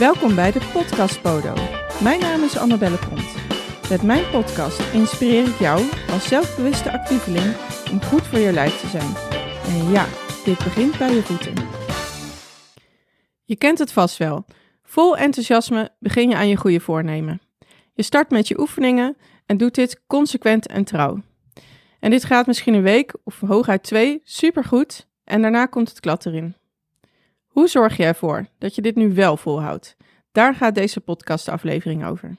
Welkom bij de Podcast Podo. Mijn naam is Annabelle Pont. Met mijn podcast inspireer ik jou als zelfbewuste actieveling om goed voor je lijf te zijn. En ja, dit begint bij je voeten. Je kent het vast wel. Vol enthousiasme begin je aan je goede voornemen. Je start met je oefeningen en doet dit consequent en trouw. En dit gaat misschien een week of hooguit twee supergoed en daarna komt het klad erin. Hoe zorg je ervoor dat je dit nu wel volhoudt? Daar gaat deze podcastaflevering over.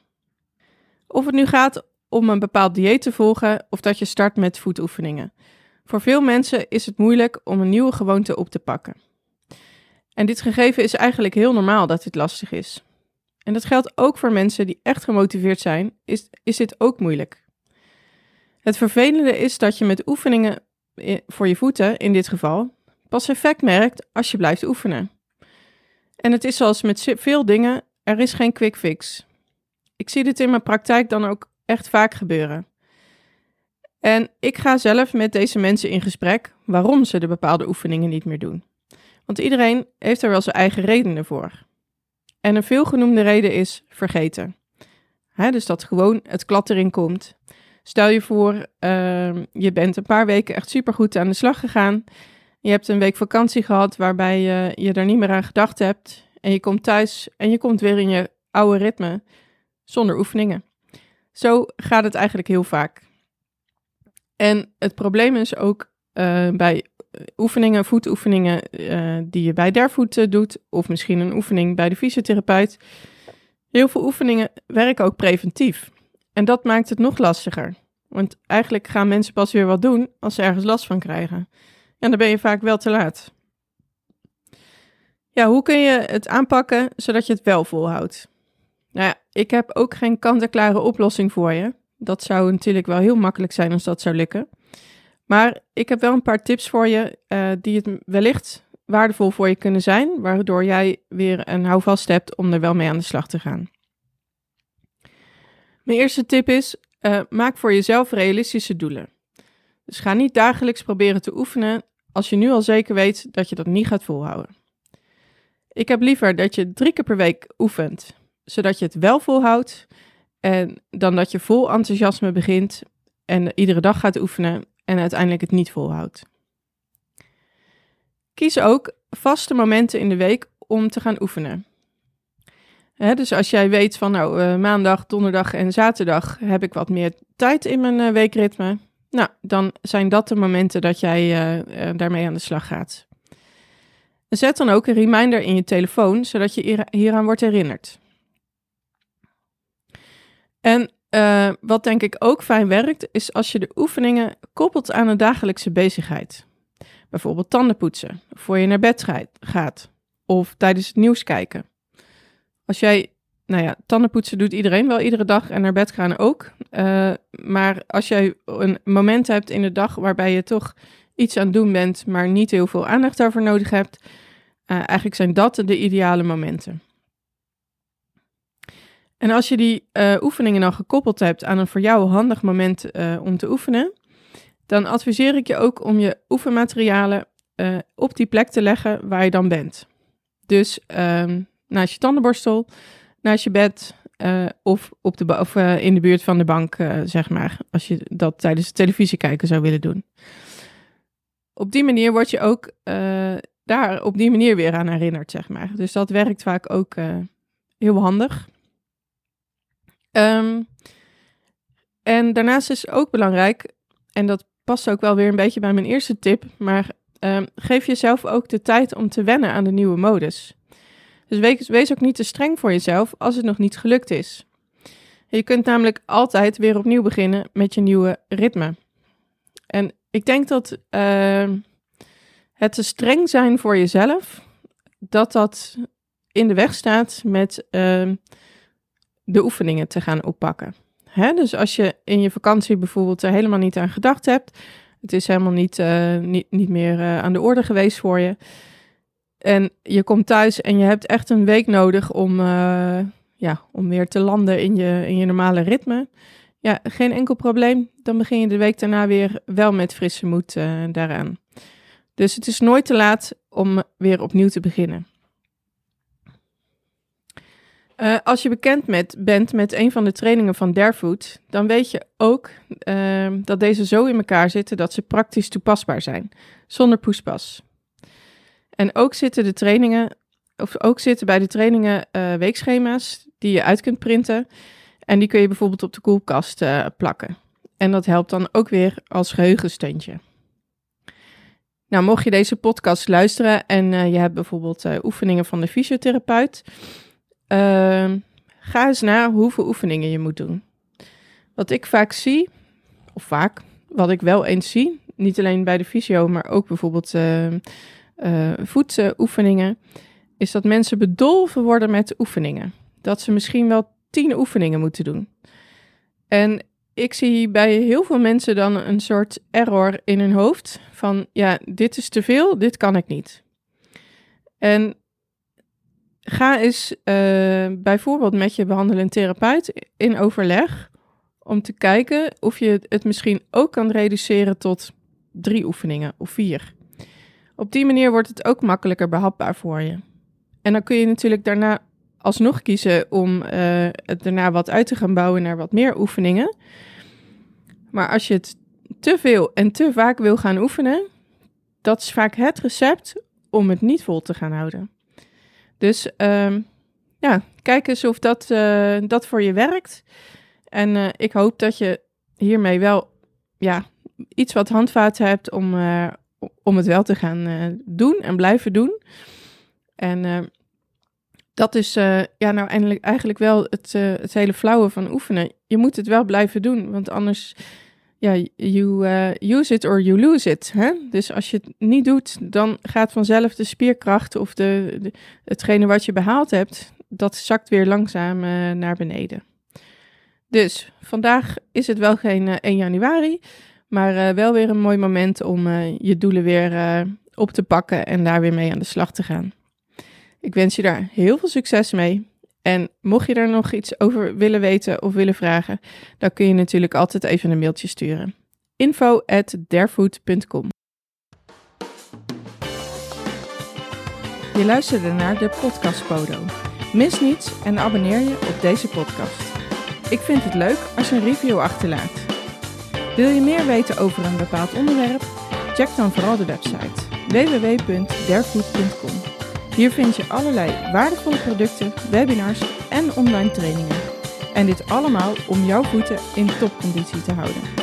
Of het nu gaat om een bepaald dieet te volgen of dat je start met voetoefeningen. Voor veel mensen is het moeilijk om een nieuwe gewoonte op te pakken. En dit gegeven is eigenlijk heel normaal dat dit lastig is. En dat geldt ook voor mensen die echt gemotiveerd zijn, is, is dit ook moeilijk. Het vervelende is dat je met oefeningen voor je voeten, in dit geval, pas effect merkt als je blijft oefenen. En het is zoals met veel dingen, er is geen quick fix. Ik zie dit in mijn praktijk dan ook echt vaak gebeuren. En ik ga zelf met deze mensen in gesprek waarom ze de bepaalde oefeningen niet meer doen. Want iedereen heeft er wel zijn eigen redenen voor. En een veelgenoemde reden is vergeten. dus dat gewoon het klad erin komt. Stel je voor, uh, je bent een paar weken echt supergoed aan de slag gegaan. Je hebt een week vakantie gehad waarbij je, je er niet meer aan gedacht hebt. En je komt thuis en je komt weer in je oude ritme zonder oefeningen. Zo gaat het eigenlijk heel vaak. En het probleem is ook uh, bij oefeningen, voetoefeningen uh, die je bij dervoet doet, of misschien een oefening bij de fysiotherapeut. Heel veel oefeningen werken ook preventief. En dat maakt het nog lastiger. Want eigenlijk gaan mensen pas weer wat doen als ze ergens last van krijgen. En dan ben je vaak wel te laat. Ja, hoe kun je het aanpakken zodat je het wel volhoudt? Nou ja, ik heb ook geen kant-en-klare oplossing voor je. Dat zou natuurlijk wel heel makkelijk zijn als dat zou lukken. Maar ik heb wel een paar tips voor je uh, die het wellicht waardevol voor je kunnen zijn, waardoor jij weer een houvast hebt om er wel mee aan de slag te gaan. Mijn eerste tip is: uh, maak voor jezelf realistische doelen. Dus ga niet dagelijks proberen te oefenen als je nu al zeker weet dat je dat niet gaat volhouden. Ik heb liever dat je drie keer per week oefent, zodat je het wel volhoudt, en dan dat je vol enthousiasme begint en iedere dag gaat oefenen en uiteindelijk het niet volhoudt. Kies ook vaste momenten in de week om te gaan oefenen. dus als jij weet van nou uh, maandag, donderdag en zaterdag heb ik wat meer tijd in mijn uh, weekritme, nou dan zijn dat de momenten dat jij uh, daarmee aan de slag gaat. Zet dan ook een reminder in je telefoon, zodat je hieraan wordt herinnerd. En uh, wat denk ik ook fijn werkt, is als je de oefeningen koppelt aan een dagelijkse bezigheid. Bijvoorbeeld tandenpoetsen, voor je naar bed gaat, of tijdens het nieuws kijken. Als jij, nou ja, tandenpoetsen doet iedereen wel iedere dag en naar bed gaan ook. Uh, maar als jij een moment hebt in de dag waarbij je toch iets aan het doen bent, maar niet heel veel aandacht daarvoor nodig hebt, uh, eigenlijk zijn dat de ideale momenten. En als je die uh, oefeningen dan gekoppeld hebt aan een voor jou handig moment om te oefenen, dan adviseer ik je ook om je oefenmaterialen op die plek te leggen waar je dan bent. Dus um, naast je tandenborstel, naast je bed of, op de of in de buurt van de bank, zeg maar, als je dat tijdens het televisie kijken zou willen doen. Op die manier word je ook daar op die manier weer aan herinnerd, zeg maar. Dus dat werkt vaak ook heel handig. Um, en daarnaast is ook belangrijk, en dat past ook wel weer een beetje bij mijn eerste tip, maar um, geef jezelf ook de tijd om te wennen aan de nieuwe modus. Dus wees, wees ook niet te streng voor jezelf als het nog niet gelukt is. Je kunt namelijk altijd weer opnieuw beginnen met je nieuwe ritme. En ik denk dat uh, het te streng zijn voor jezelf, dat dat in de weg staat met uh, de oefeningen te gaan oppakken. Hè? Dus als je in je vakantie bijvoorbeeld er helemaal niet aan gedacht hebt, het is helemaal niet, uh, niet, niet meer uh, aan de orde geweest voor je. En je komt thuis en je hebt echt een week nodig om, uh, ja, om weer te landen in je, in je normale ritme. Ja, geen enkel probleem. Dan begin je de week daarna weer wel met frisse moed daaraan. Dus het is nooit te laat om weer opnieuw te beginnen. Uh, als je bekend met, bent met een van de trainingen van Derfood, dan weet je ook dat deze zo in elkaar zitten dat ze praktisch toepasbaar zijn, zonder poespas. En ook zitten de trainingen, of ook zitten bij de trainingen uh, weekschema's die je uit kunt printen. En die kun je bijvoorbeeld op de koelkast plakken. En dat helpt dan ook weer als geheugensteuntje. Nou, mocht je deze podcast luisteren en je hebt bijvoorbeeld oefeningen van de fysiotherapeut uh, ga eens na hoeveel oefeningen je moet doen. Wat ik vaak zie, of vaak, wat ik wel eens zie, niet alleen bij de fysio, maar ook bijvoorbeeld uh, is dat mensen bedolven worden met oefeningen. Dat ze misschien wel tien oefeningen moeten doen. En ik zie bij heel veel mensen dan een soort error in hun hoofd van ja, dit is te veel, dit kan ik niet. En ga eens uh, bijvoorbeeld met je behandelend therapeut in overleg om te kijken of je het misschien ook kan reduceren tot drie oefeningen of vier. Op die manier wordt het ook makkelijker behapbaar voor je. En dan kun je natuurlijk daarna alsnog kiezen om uh, het daarna wat uit te gaan bouwen naar wat meer oefeningen. Maar als je het te veel en te vaak wil gaan oefenen, dat is vaak het recept om het niet vol te gaan houden. Dus um, ja, kijk eens of dat, uh, dat voor je werkt. En uh, ik hoop dat je hiermee wel ja, iets wat handvaten hebt om, om het wel te gaan doen en blijven doen. En dat is ja, nou eindelijk, eigenlijk wel het, het hele flauwe van oefenen. Je moet het wel blijven doen, want anders ja, you use it or you lose it. Hè? Dus als je het niet doet, dan gaat vanzelf de spierkracht of de, de hetgene wat je behaald hebt, dat zakt weer langzaam naar beneden. Dus vandaag is het wel geen uh, 1 januari, maar wel weer een mooi moment om je doelen weer op te pakken en daar weer mee aan de slag te gaan. Ik wens je daar heel veel succes mee. En mocht je daar nog iets over willen weten of willen vragen, dan kun je natuurlijk altijd even een mailtje sturen. info at Je luisterde naar de podcast Podo. Mis niets en abonneer je op deze podcast. Ik vind het leuk als je een review achterlaat. Wil je meer weten over een bepaald onderwerp? Check dan vooral de website www.derfood.com. Hier vind je allerlei waardevolle producten, webinars en online trainingen. En dit allemaal om jouw voeten in topconditie te houden.